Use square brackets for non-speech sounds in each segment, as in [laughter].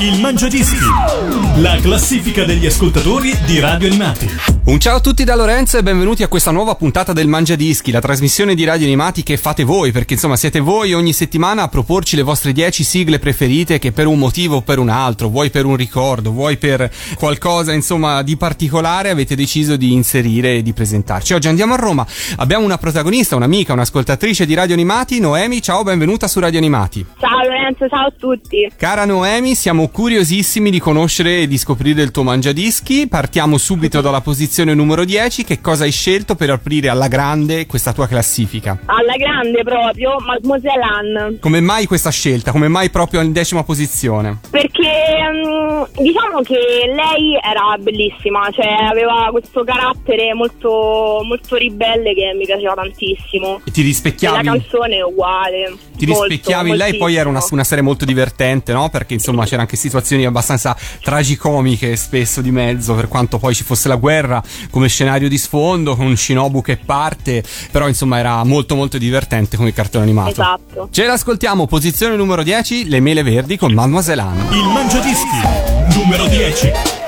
Il Mangiadischi. La classifica degli ascoltatori di Radio Animati. Un ciao a tutti da Lorenzo e benvenuti a questa nuova puntata del Mangiadischi, la trasmissione di radio animati che fate voi, perché insomma siete voi ogni settimana a proporci le vostre 10 sigle preferite che per un motivo o per un altro, vuoi per un ricordo, vuoi per qualcosa insomma di particolare avete deciso di inserire e di presentarci. Oggi andiamo a Roma, abbiamo una protagonista, un'amica, un'ascoltatrice di radio animati, Noemi, ciao, benvenuta su Radio Animati. Ciao Lorenzo, ciao a tutti. Cara Noemi, siamo curiosissimi di conoscere e di scoprire il tuo Mangiadischi, partiamo subito dalla posizione numero 10, che cosa hai scelto per aprire alla grande questa tua classifica? Alla grande proprio, Mademoiselle Anne. Come mai questa scelta? Come mai proprio in decima posizione? Perché mm, diciamo che lei era bellissima, cioè aveva questo carattere molto, molto ribelle che mi piaceva tantissimo. E ti E rispecchiavi? la canzone è uguale. Ti rispecchiavi in lei, poi era una, una serie molto divertente, no? Perché insomma c'erano anche situazioni abbastanza tragicomiche spesso di mezzo, per quanto poi ci fosse la guerra come scenario di sfondo, con Shinobu che parte, però insomma era molto molto divertente come cartone animato. Esatto. Ce l'ascoltiamo, posizione numero 10, Le mele verdi con Mademoiselle Anne. Il Mangiadischi. Numero 10.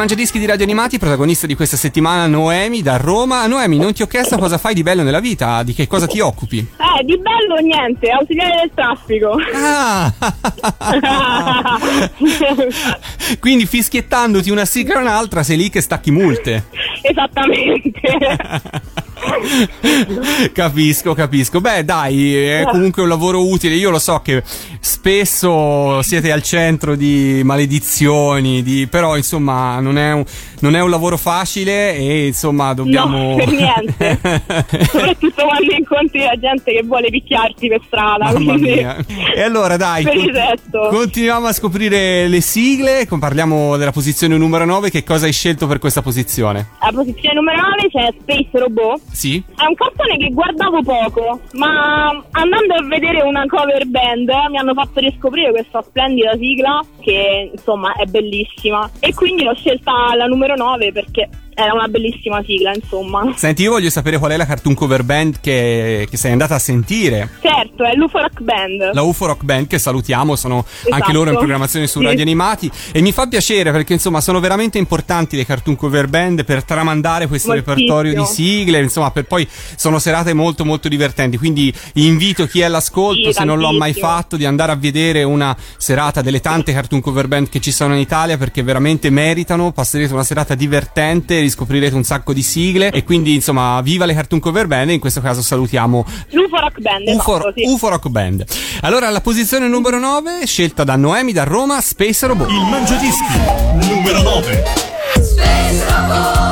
Mangiadischi di Radio Animati, protagonista di questa settimana Noemi da Roma. Noemi, non ti ho chiesto cosa fai di bello nella vita, di che cosa ti occupi? Eh, di bello niente, ausiliare del traffico. Ah! [laughs] Quindi fischiettandoti una sigla e un'altra sei lì che stacchi multe. [laughs] Esattamente. [laughs] [laughs] capisco, capisco. Beh, dai, è comunque un lavoro utile. Io lo so che spesso siete al centro di maledizioni, di... però insomma non è, un, non è un lavoro facile e insomma dobbiamo... No, per niente. [laughs] Soprattutto quando incontri la gente che vuole picchiarti per strada. Mamma quindi- mia. E allora dai, con- continuiamo a scoprire le sigle, parliamo della posizione numero 9, che cosa hai scelto per questa posizione? Alla posizione numero 9 c'è Space Robot. Sì? È un cartone che guardavo poco, ma andando a vedere una cover band eh, mi hanno fatto riscoprire questa splendida sigla che insomma è bellissima. E quindi l'ho scelta la numero 9 perché era una bellissima sigla, insomma. Senti, io voglio sapere qual è la cartoon cover band che, che sei andata a sentire. Certo, è l'UFO Rock Band. La UFO Rock Band che salutiamo, sono anche loro in programmazione su Sì. Radio Animati e mi fa piacere perché insomma sono veramente importanti le cartoon cover band per tramandare questo Moltissimo. repertorio di sigle, insomma per poi sono serate molto molto divertenti, quindi invito chi è all'ascolto Sì, se non l'ho mai fatto di andare a vedere una serata delle tante cartoon cover band che ci sono in Italia perché veramente meritano, passerete una serata divertente, riscoprirete un sacco di sigle e quindi insomma viva le cartoon cover band in questo caso salutiamo L'UFO Rock Band, UFO, esatto, sì. UFO Rock Band. Allora, alla posizione numero 9, scelta da Noemi da Roma, Space Robot. Il Mangiadischi numero 9. Space Robot,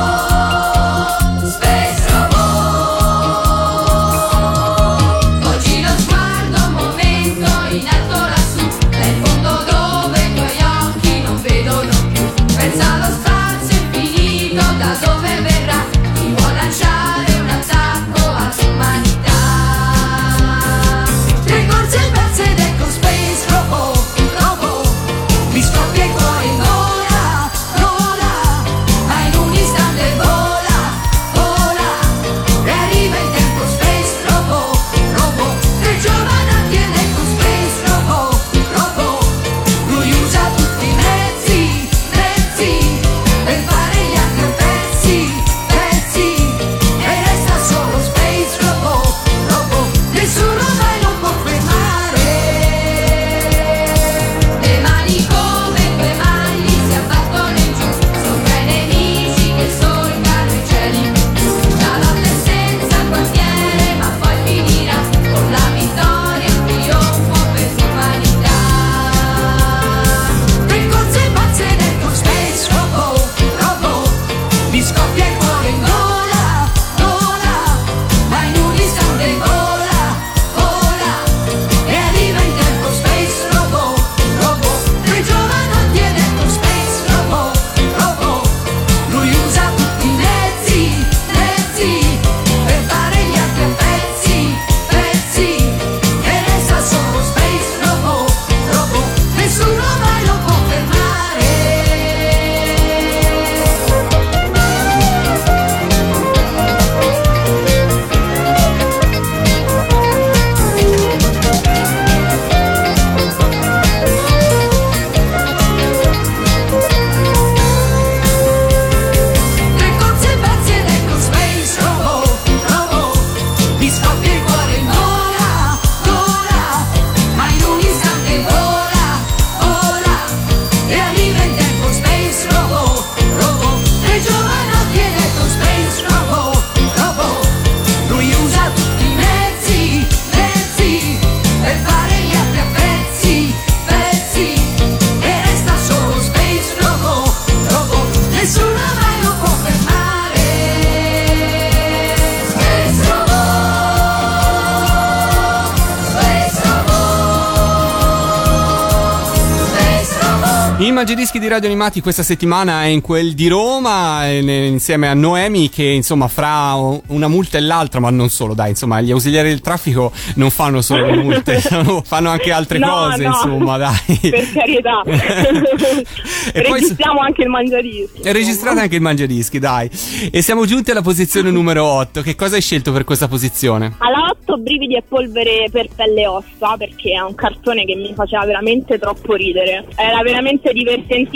Radio Animati questa settimana è in quel di Roma, e ne- insieme a Noemi che insomma fra una multa e l'altra, ma non solo, dai, insomma gli ausiliari del traffico non fanno solo le multe, [laughs] [laughs] fanno anche altre No, cose, no. insomma, dai. Per carità. [laughs] E poi- Registriamo anche il mangiadischi. E registrate anche il Mangiadischi, dai. E siamo giunti alla posizione numero 8. Che cosa hai scelto per questa posizione? Alla 8 brividi e polvere per pelle e ossa perché è un cartone che mi faceva veramente troppo ridere. Era veramente veramente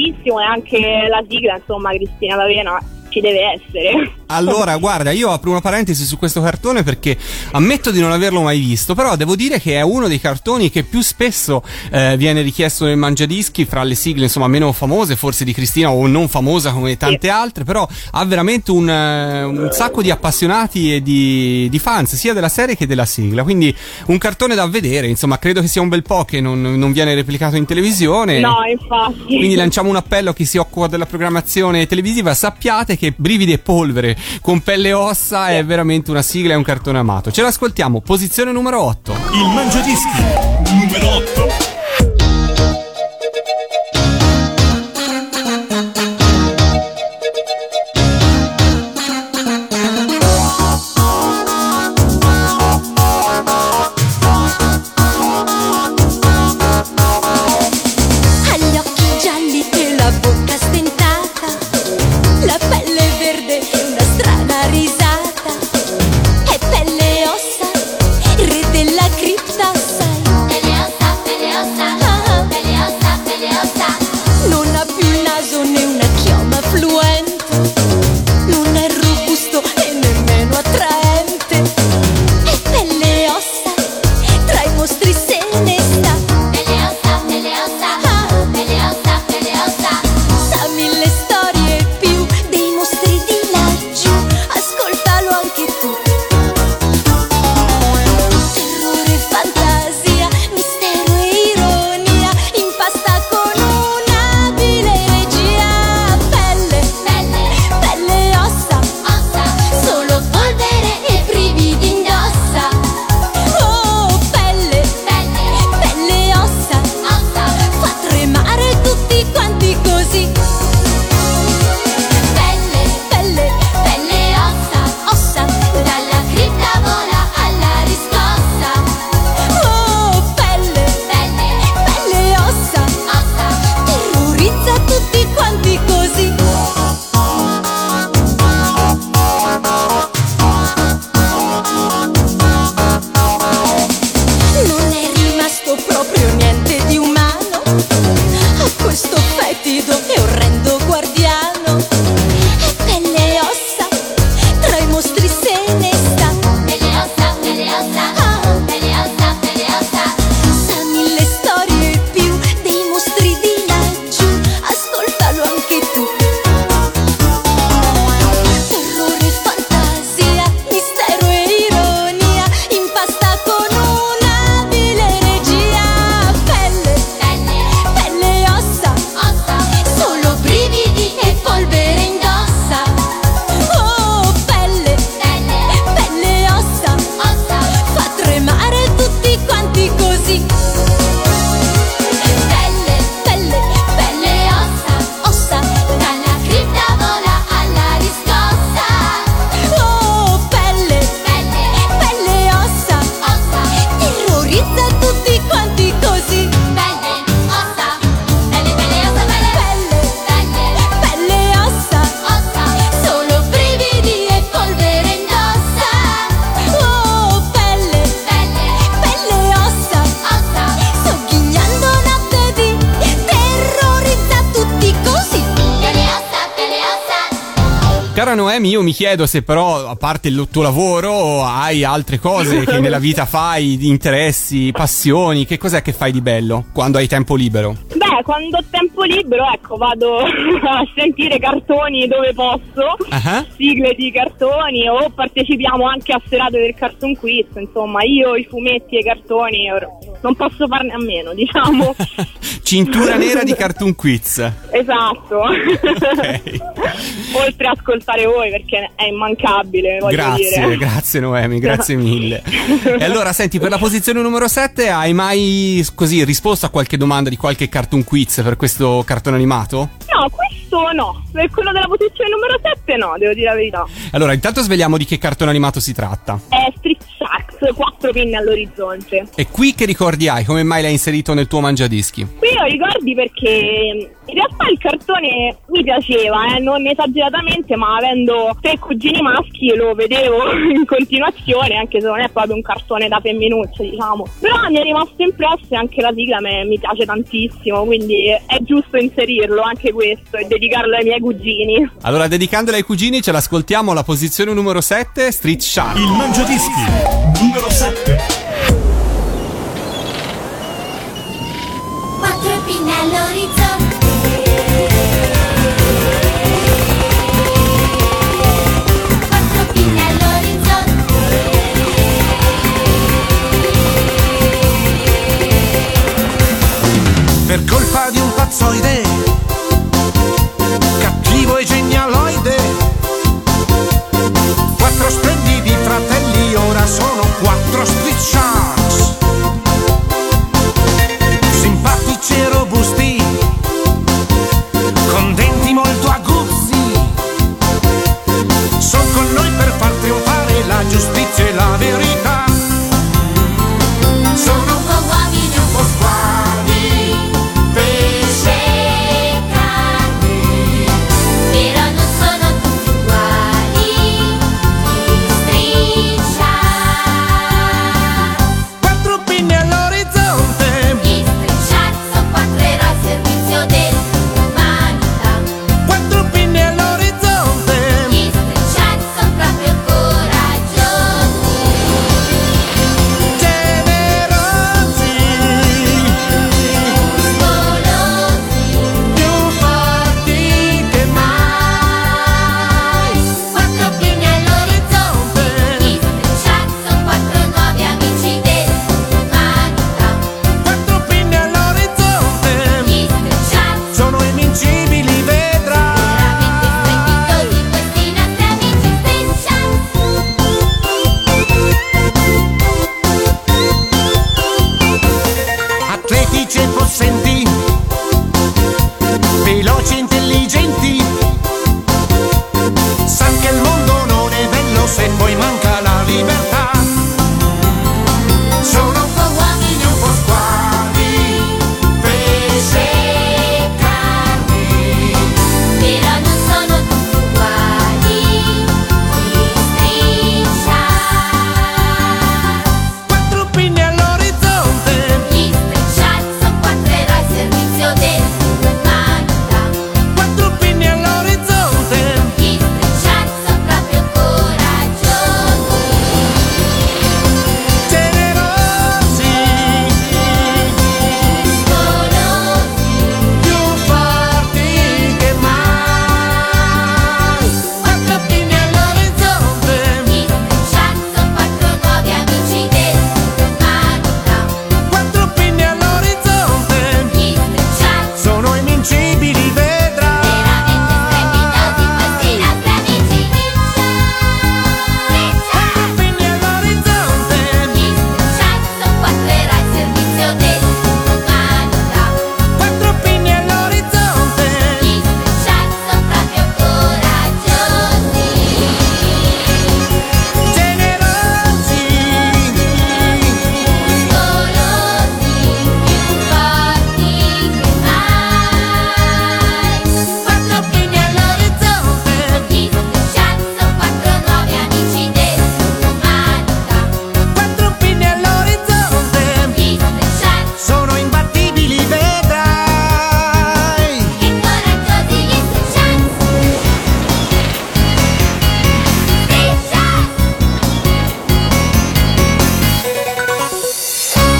divertentissimo e anche la sigla, insomma, Cristina D'Avena ci deve essere. Allora, guarda, io apro una parentesi su questo cartone perché ammetto di non averlo mai visto, però devo dire che è uno dei cartoni che più spesso eh, viene richiesto nel mangiadischi fra le sigle, insomma, meno famose, forse di Cristina o non famosa come tante altre, però ha veramente un, eh, un sacco di appassionati e di, di fans, sia della serie che della sigla, quindi un cartone da vedere, insomma, credo che sia un bel po' che non, non viene replicato in televisione. No, infatti. Quindi lanciamo un appello a chi si occupa della programmazione televisiva, sappiate che Brividi e Polvere con pelle e ossa è veramente una sigla e un cartone amato. Ce l'ascoltiamo, posizione numero 8. Il Mangiadischi numero 8. Noemi, io mi chiedo se però, a parte il tuo lavoro, hai altre cose che nella vita fai, interessi, passioni, che cos'è che fai di bello quando hai tempo libero? Beh, quando ho tempo libero, ecco, vado [laughs] a sentire cartoni dove posso, Ah. sigle di cartoni o partecipiamo anche a serate del cartoon quiz, insomma, io i fumetti e i cartoni non posso farne a meno, [laughs] diciamo. [laughs] Cintura nera di Cartoon Quiz. esatto. Oltre a ascoltare voi perché è immancabile, voglio Grazie, dire. grazie Noemi, grazie mille. E allora, senti, per la posizione numero 7 hai mai così risposto a qualche domanda di qualche Cartoon Quiz per questo cartone animato? No, questo no, per quello della posizione numero 7 no, devo dire la verità. Allora, intanto svegliamo di che cartone animato si tratta. È Street Sharks. Quattro pinne all'orizzonte. E qui che ricordi hai? Come mai l'hai inserito nel tuo mangiadischi? Qui ho ricordi perché in realtà il cartone mi piaceva, eh, non esageratamente, ma avendo tre cugini maschi lo vedevo [laughs] in continuazione, anche se non è proprio un cartone da femminucce, diciamo. Però mi è rimasto impresso e anche la sigla me- mi piace tantissimo, quindi è giusto inserirlo anche questo e dedicarlo ai miei cugini. Allora, dedicandolo ai cugini, ce l'ascoltiamo alla posizione numero 7, Street Shark. Il Mangiadischi numero 7. Quattro pinne all'orizzonte. Quattro pinne all'orizzonte. Per colpa di un pazzoide cattivo e genialoide. Quattro splendidi fratelli ora sono quattro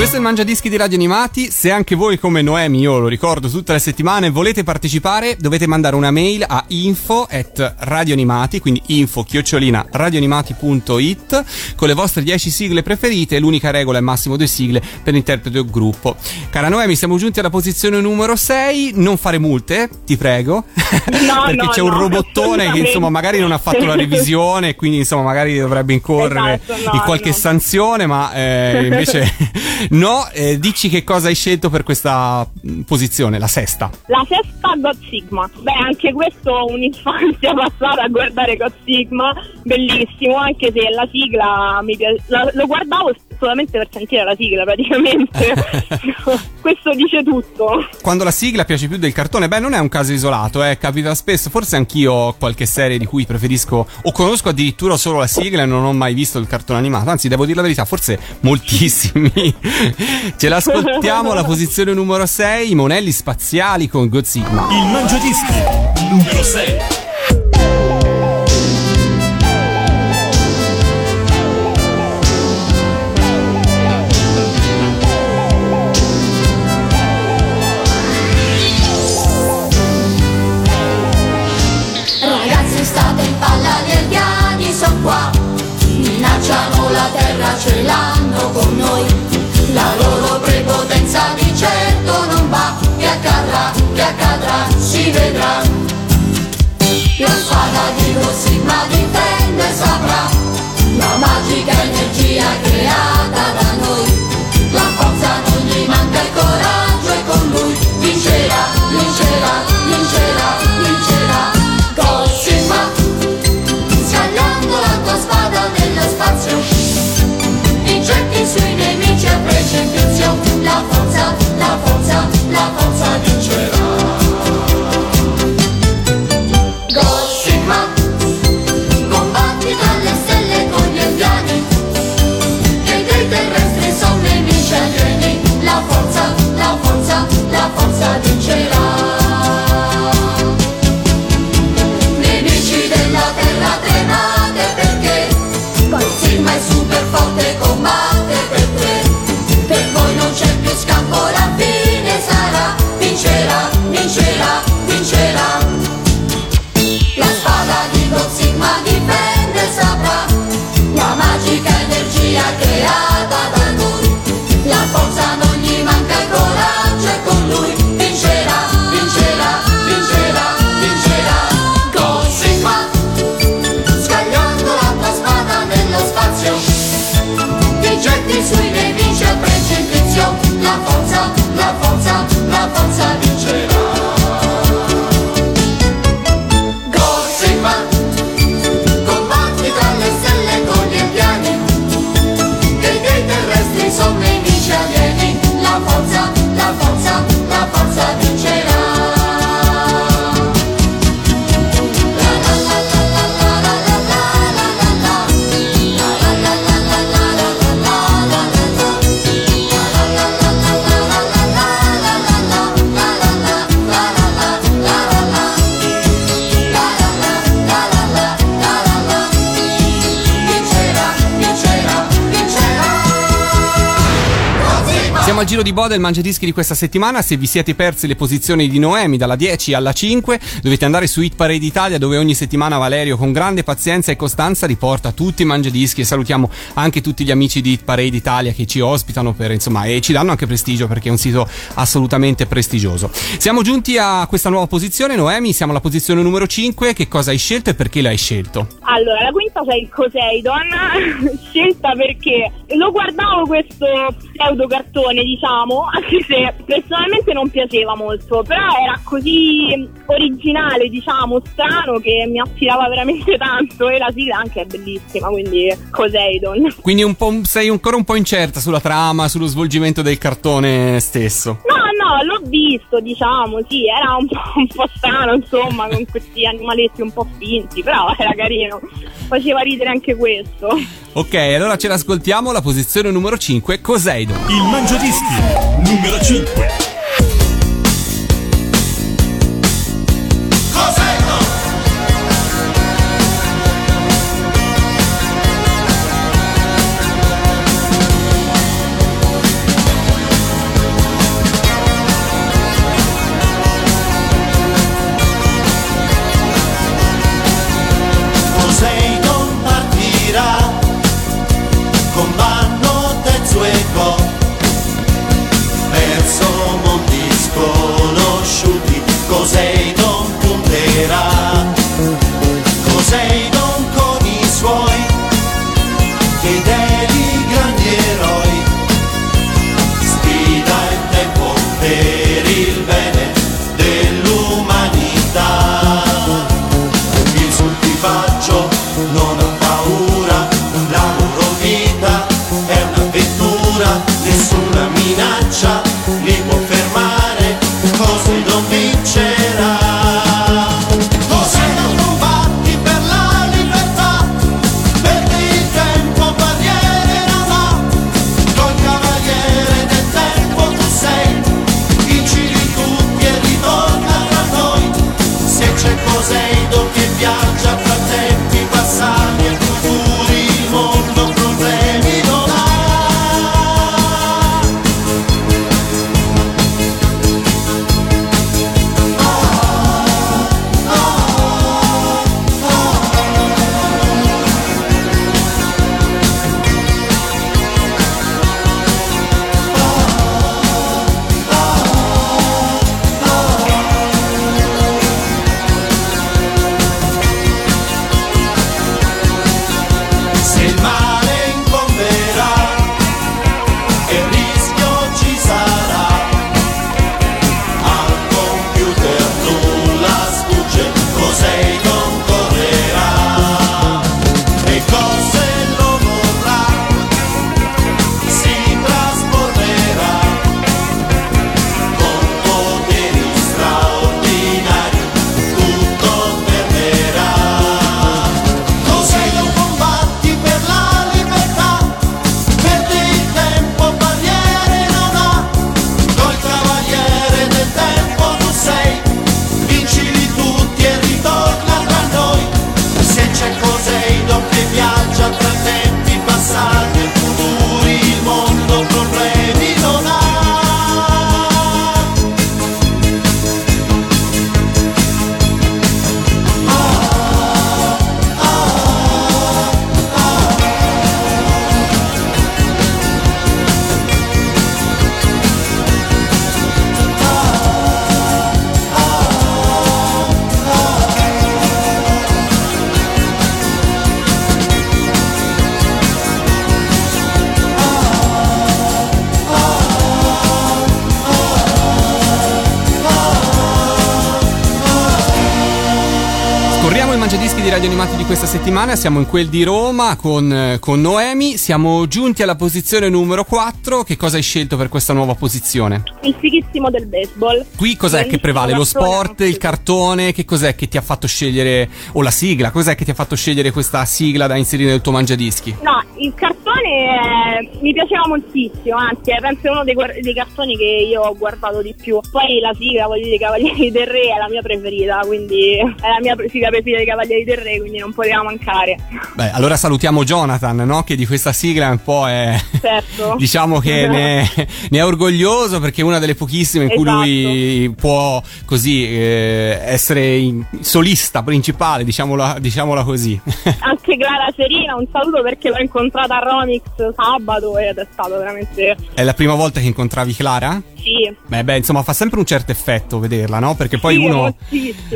Questo è il Mangiadischi di Radio Animati. Se anche voi, come Noemi, io lo ricordo tutte le settimane, volete partecipare, dovete mandare una mail a info at radioanimati, quindi info chiocciolina radioanimati.it con le vostre 10 sigle preferite. L'unica regola è massimo due sigle per interprete o gruppo. Cara Noemi, siamo giunti alla posizione numero 6. Non fare multe, ti prego. [laughs] No, Perché no, c'è un no, robottone che insomma magari non ha fatto la revisione, quindi insomma magari dovrebbe incorrere Esatto, in qualche sanzione, ma eh, invece [laughs] [laughs] no, eh, dici che cosa hai scelto per questa mh, posizione, la sesta. La sesta God Sigma. Beh, anche questo un'infanzia [laughs] passata a guardare God Sigma, bellissimo, anche se la sigla mi piace. lo guardavo solamente per sentire la sigla praticamente. [laughs] questo dice tutto. Quando la sigla piace più del cartone, beh, non è un caso isolato, eh, capita spesso. Forse anch'io ho qualche serie di cui preferisco o conosco addirittura solo la sigla e non ho mai visto il cartone animato. Anzi, devo dire la verità, forse moltissimi. [laughs] Ce l'ascoltiamo alla posizione numero 6, i monelli spaziali con God Sigma. Il Mangiadischi numero 6. La terra, ce l'hanno con noi. La loro prepotenza di certo non va Che accadrà, che accadrà, si vedrà. La spada di precipizio La giro di boda del mangiadischi di questa settimana. Se vi siete persi le posizioni di Noemi dalla 10 alla 5, dovete andare su Hit Parade Italia, dove ogni settimana Valerio, con grande pazienza e costanza, riporta tutti i mangiadischi. E salutiamo anche tutti gli amici di Hit Parade Italia che ci ospitano per, insomma, e ci danno anche prestigio perché è un sito assolutamente prestigioso. Siamo giunti a questa nuova posizione. Noemi, siamo alla posizione numero 5. Che cosa hai scelto e perché l'hai scelto? Allora, la quinta sei il Poseidon, [laughs] scelta perché lo guardavo questo pseudo cartone, diciamo, [laughs] anche se personalmente non piaceva molto, però era così originale, diciamo, strano che mi attirava veramente [laughs] tanto e la sigla anche è bellissima, quindi Poseidon. Quindi un po', sei ancora un po' incerta sulla trama, sullo svolgimento del cartone stesso. No, no, l'ho visto, diciamo, sì, era un po', un po' strano, insomma, con questi animaletti un po' finti, però era carino. Faceva ridere anche questo. Ok, allora ce l'ascoltiamo. La posizione numero 5, Coseidon. Il Mangiadischi numero 5. change. Settimana, siamo in quel di Roma con, eh, con Noemi, siamo giunti alla posizione numero 4, che cosa hai scelto per questa nuova posizione? Il fighissimo del baseball. Qui cos'è che prevale? Lo sport, il cartone? Che cos'è che ti ha fatto scegliere, o la sigla, cos'è che ti ha fatto scegliere questa sigla da inserire nel tuo mangiadischi? No, il cartone eh, mi piaceva moltissimo, anzi, eh, penso è uno dei, dei cartoni che io ho guardato di più. Poi la sigla, voglio dire, Cavalieri del Re è la mia preferita, quindi è la mia sigla preferita dei Cavalieri del Re, quindi non poteva mancare. Beh, allora salutiamo Jonathan, no? Che di questa sigla un po' è... Certo. [laughs] diciamo che ne è, ne è orgoglioso perché è una delle pochissime in cui Esatto. lui può così eh, essere solista principale, diciamola, diciamola così. [laughs] Anche Clara Serina, un saluto perché l'ho incontrata a Romix sabato ed è stato veramente... è la prima volta che incontravi Clara? Sì, Beh, beh, insomma, fa sempre un certo effetto vederla, no? Perché poi Sì, uno.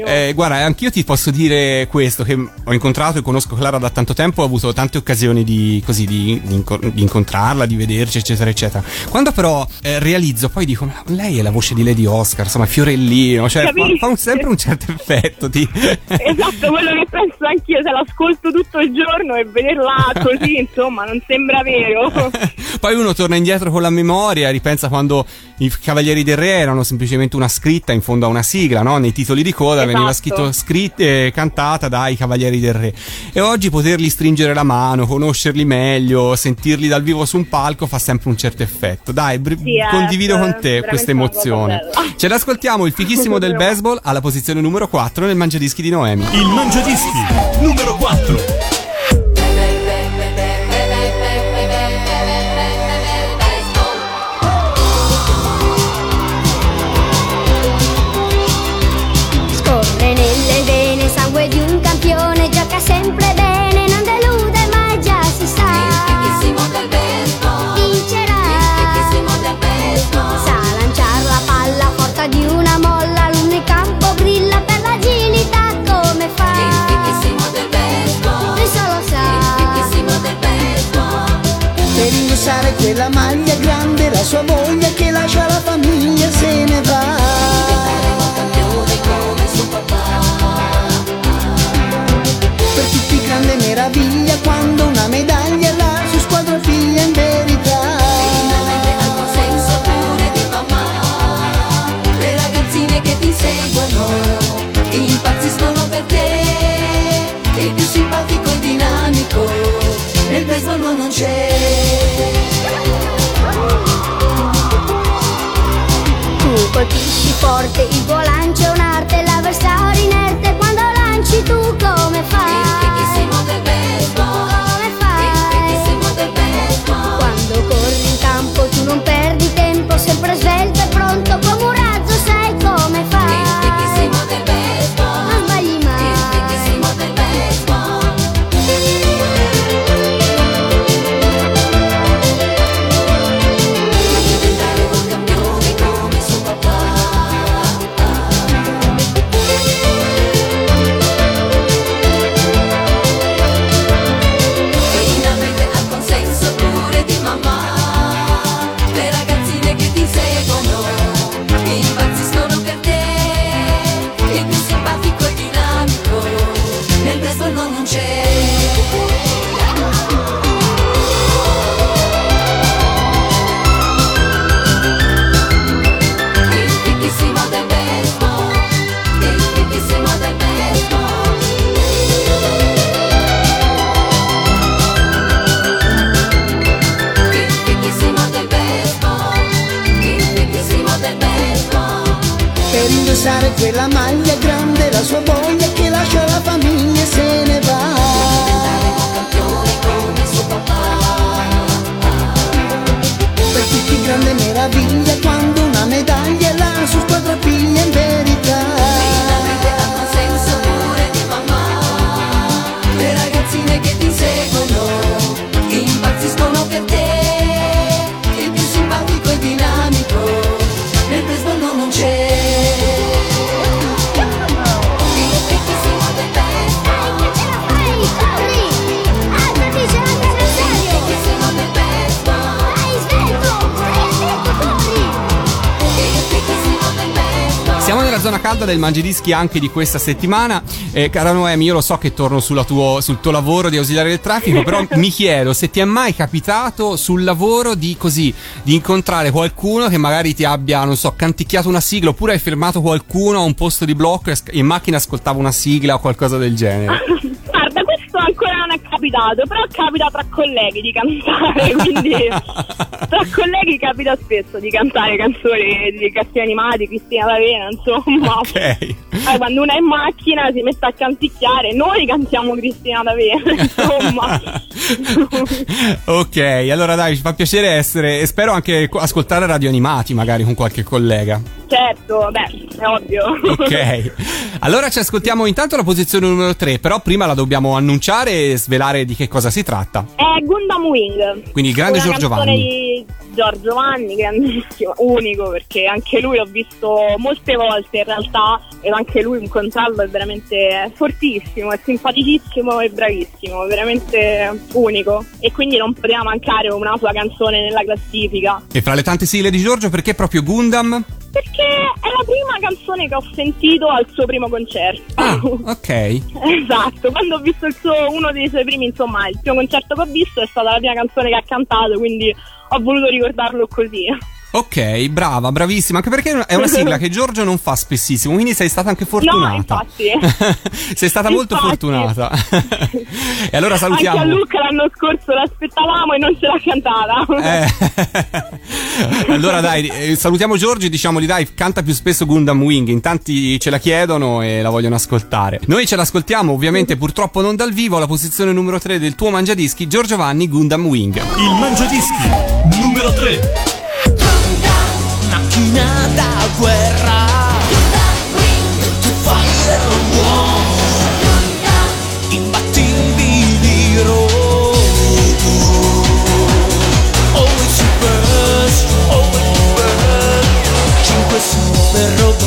Eh, guarda, anch'io ti posso dire questo: che ho incontrato e conosco Clara da tanto tempo, ho avuto tante occasioni di così di, di inco- di incontrarla, di vederci, eccetera, eccetera. Quando però eh, realizzo, poi dico: "Ma lei è la voce di Lady Oscar, insomma, Fiorellino, cioè fa, Capisci? fa un- sempre un certo effetto. Ti... [laughs] esatto, quello che penso anch'io, se l'ascolto tutto il giorno e vederla così, [laughs] insomma, non sembra vero. [laughs] Poi uno torna indietro con la memoria, ripensa quando i Cavalieri del Re erano semplicemente una scritta in fondo a una sigla, no? Nei titoli di coda Esatto. veniva scritto scritta e cantata dai Cavalieri del Re. E oggi poterli stringere la mano, conoscerli meglio, sentirli dal vivo su un palco fa sempre un certo effetto. Dai, br- Sì, è condivido con te questa emozione. bella. Ce l'ascoltiamo il fichissimo [laughs] del baseball alla posizione numero 4 nel Mangiadischi di Noemi. Il Mangiadischi numero 4. Meraviglia quando una medaglia la sua squadra piglia in verità. Senso pure di mamma. Le ragazzine che ti seguono impazziscono per te. Sei più simpatico e dinamico nel baseball non c'è. Tu colpisci forte, il tuo lancio è un'arte, l'avversario inerte quando lanci tu come fai? Del Mangiadischi anche di questa settimana. Eh, cara Noemi, io lo so che torno tuo- sul tuo lavoro di ausiliare del traffico, però [laughs] mi chiedo se ti è mai capitato sul lavoro di così, di incontrare qualcuno che magari ti abbia, non so, canticchiato una sigla oppure hai fermato qualcuno a un posto di blocco e in macchina ascoltava una sigla o qualcosa del genere. [laughs] Guarda, questo ancora non è capitato, però capita tra colleghi di cantare, [laughs] quindi tra colleghi capita spesso di cantare canzoni di cartoni animati, Cristina D'Avena, insomma. Ok. Eh, quando uno è in macchina si mette a canticchiare, noi cantiamo Cristina D'Avena, [laughs] insomma. ok, allora dai, ci fa piacere essere e spero anche co- ascoltare radio animati magari con qualche collega. certo, beh, è ovvio. Ok, allora ci ascoltiamo intanto la posizione numero 3, però prima la dobbiamo annunciare e svelare di che cosa si tratta. È Gundam Wing. Quindi il grande Giorgio Vanni. di Giorgio Vanni, grandissimo, unico perché anche lui l'ho visto molte volte in realtà e anche lui incontrarlo è veramente fortissimo, è simpaticissimo e bravissimo, veramente unico e quindi non poteva mancare una sua canzone nella classifica. E fra le tante sigle di Giorgio, perché proprio Gundam? Perché è la prima canzone che ho sentito al suo primo concerto. Ah, ok. [laughs] Esatto, quando ho visto il suo, uno dei suoi primi, insomma, il primo concerto che ho visto è stata la prima canzone che ha cantato, quindi ho voluto ricordarlo così. Ok, brava, bravissima, anche perché è una sigla che Giorgio non fa spessissimo, quindi sei stata anche fortunata. No, infatti. [laughs] sei stata molto Infatti. fortunata. [laughs] e allora salutiamo. Anche a Luca l'anno scorso l'aspettavamo e non ce l'ha cantata. Eh. [laughs] allora dai, eh, salutiamo Giorgio e diciamogli dai, canta più spesso Gundam Wing, in tanti ce la chiedono e la vogliono ascoltare. Noi ce l'ascoltiamo ovviamente purtroppo non dal vivo, alla posizione numero 3 del tuo mangiadischi, Giorgio Vanni, Gundam Wing. Il Mangiadischi numero 3. Macchina da guerra. Tu fai l'uomo Imbattibili robot Always super, always super. Cinque super robot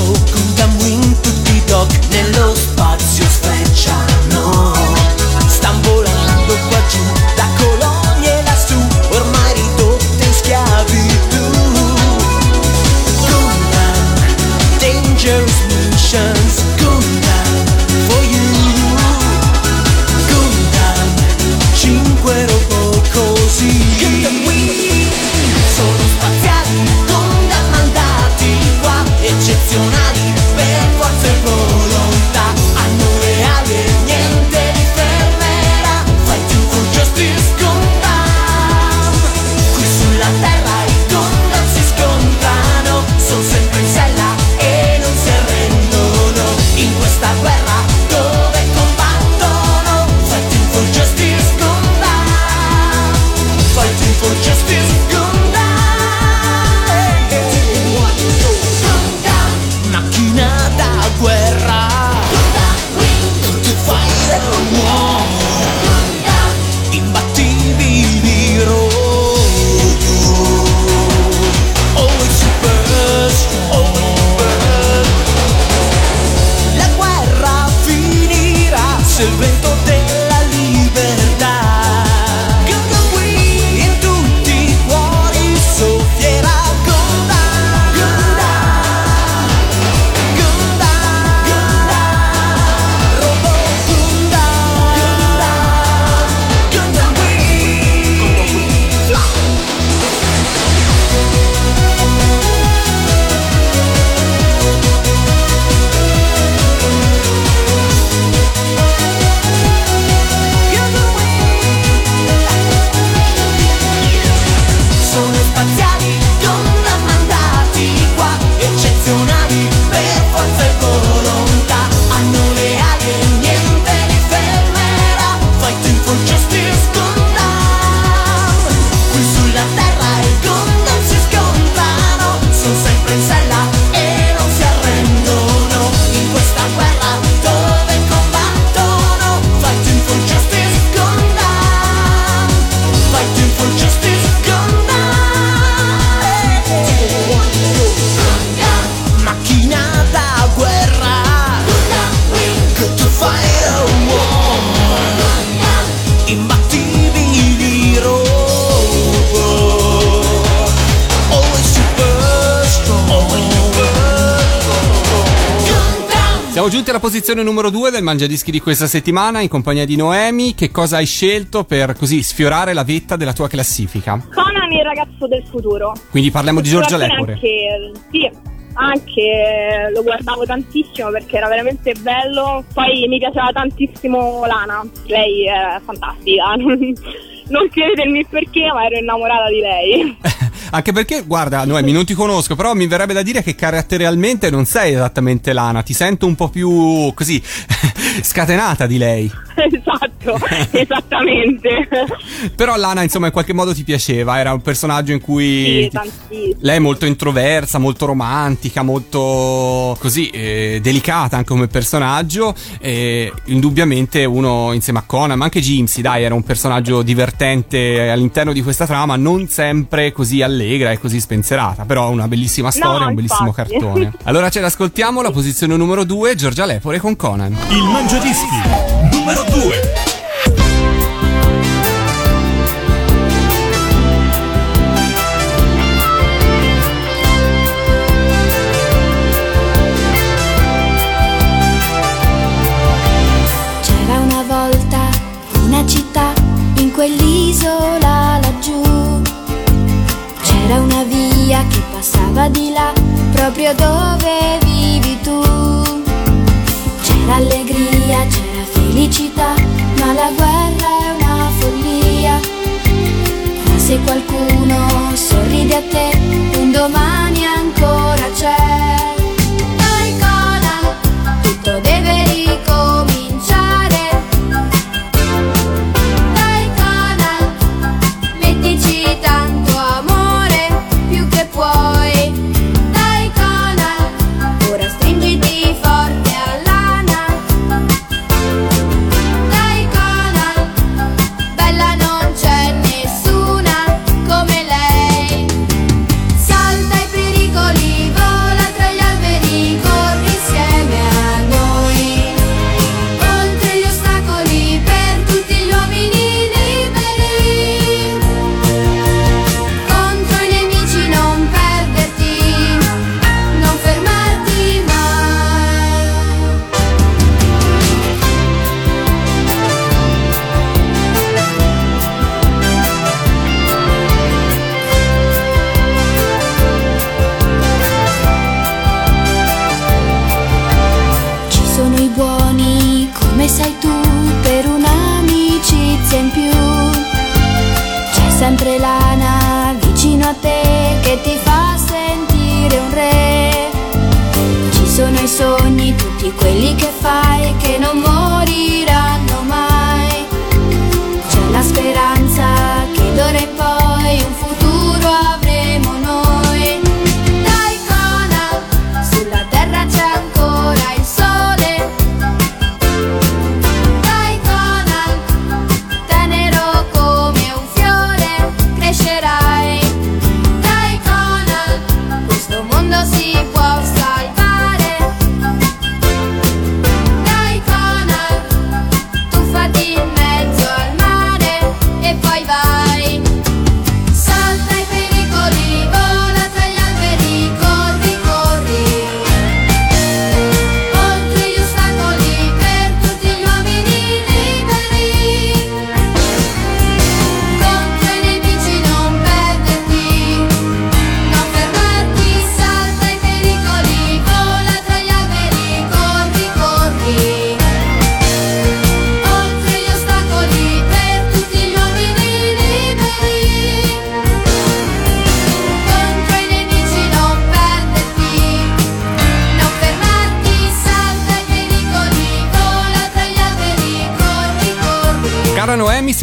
giunti alla posizione numero 2 del Mangiadischi di questa settimana in compagnia di Noemi. Che cosa hai scelto per così sfiorare la vetta della tua classifica? Conan il ragazzo del futuro. Quindi parliamo di Giorgia fine Lepore. Anche, sì, anche lo guardavo tantissimo perché era veramente bello. Poi mi piaceva tantissimo Lana. Lei è fantastica. [laughs] Non, non il perché, ma ero innamorata di lei. [laughs] Anche perché, guarda, Noemi, non ti conosco, però mi verrebbe da dire che caratterialmente non sei esattamente Lana. Ti sento un po' più così [laughs] scatenata di lei. [laughs] esatto, [laughs] esattamente. Però Lana, insomma, in qualche modo ti piaceva. Era un personaggio in cui. Sì, tantissimo. Lei è molto introversa, molto romantica, molto così eh, delicata anche come personaggio. E indubbiamente uno insieme a Conan, ma anche Jimsy, dai, era un personaggio divertente all'interno di questa trama, non sempre così allegra e così spensierata. Però una bellissima storia, No, un bellissimo infatti. cartone. [laughs] Allora ce l'ascoltiamo, la posizione numero 2, Giorgia Lepore con Conan. Il Mangiadischi numero 2. C'era una volta una città in quell'isola laggiù. C'era una via che passava di là, proprio dove la guerra è una follia. Se qualcuno sorride a te,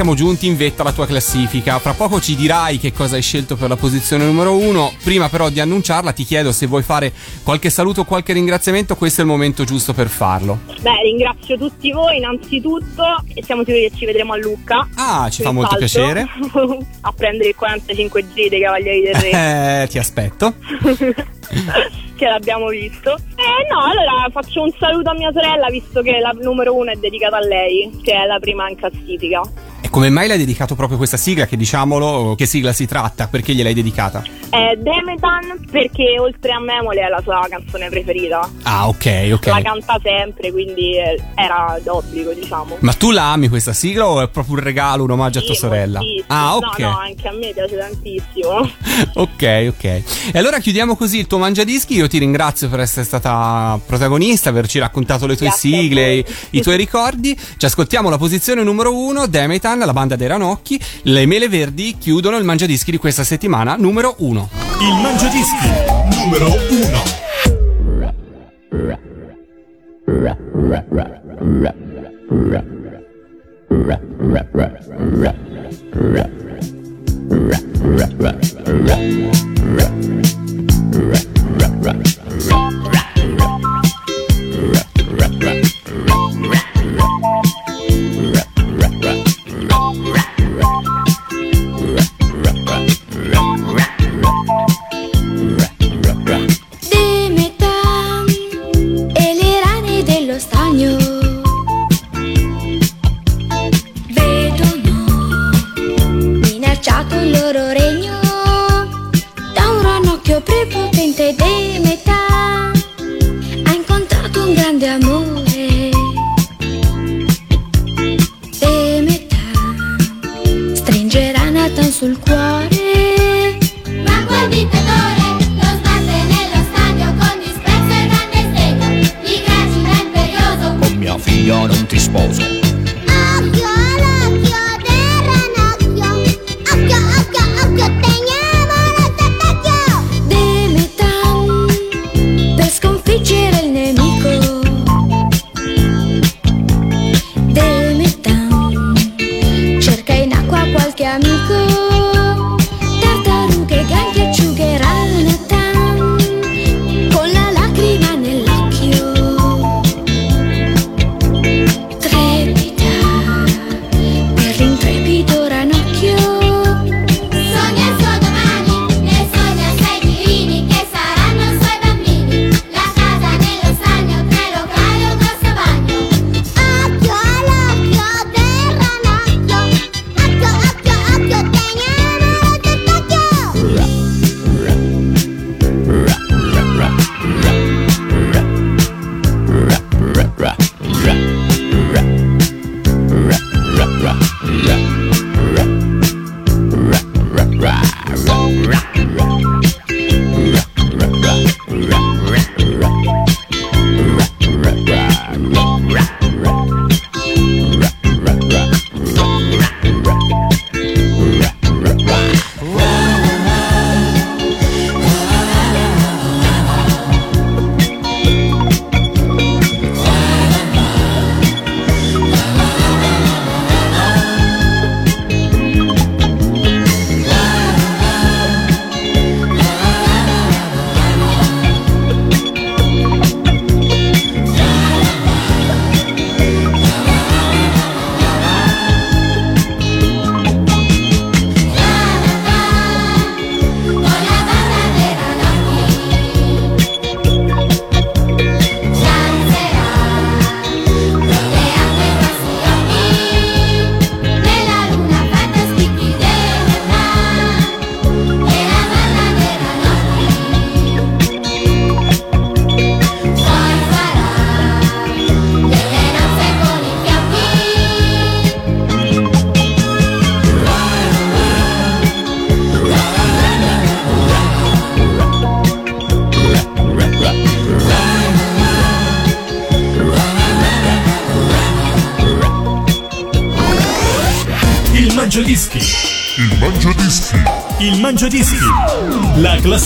siamo giunti in vetta alla tua classifica. Fra poco ci dirai che cosa hai scelto per la posizione numero uno. Prima però di annunciarla ti chiedo se vuoi fare qualche saluto o qualche ringraziamento, questo è il momento giusto per farlo. Beh, ringrazio tutti voi innanzitutto e siamo sicuri che ci vedremo a Lucca. Ah, ci fa molto Senz'altro. [laughs] a prendere il 45G dei Cavalieri del Re, Eh, ti aspetto. [laughs] che l'abbiamo visto. Eh no, allora faccio un saluto a mia sorella, visto che la numero uno è dedicata a lei, che è la prima in classifica. E Come mai l'hai dedicato proprio questa sigla? Che diciamolo, che sigla si tratta? Perché gliel'hai dedicata? È Demetan perché oltre a Memole è la sua canzone preferita. Ah, ok, ok. La canta sempre, quindi eh, era d'obbligo, diciamo. Ma tu la ami questa sigla o è proprio un regalo, un omaggio a tua Sì, sorella? Ah, ok. No, no, anche a me piace tantissimo. [laughs] Ok, ok. E allora chiudiamo così il tuo mangiadischi. Io ti ringrazio per essere stata protagonista, averci raccontato le tue Grazie sigle, i, i tuoi ricordi. Ci ascoltiamo la posizione numero uno, Demetan, la banda dei Ranocchi. Le mele verdi chiudono il mangiadischi di questa settimana, numero uno. Il Mangiadischi numero 1. Non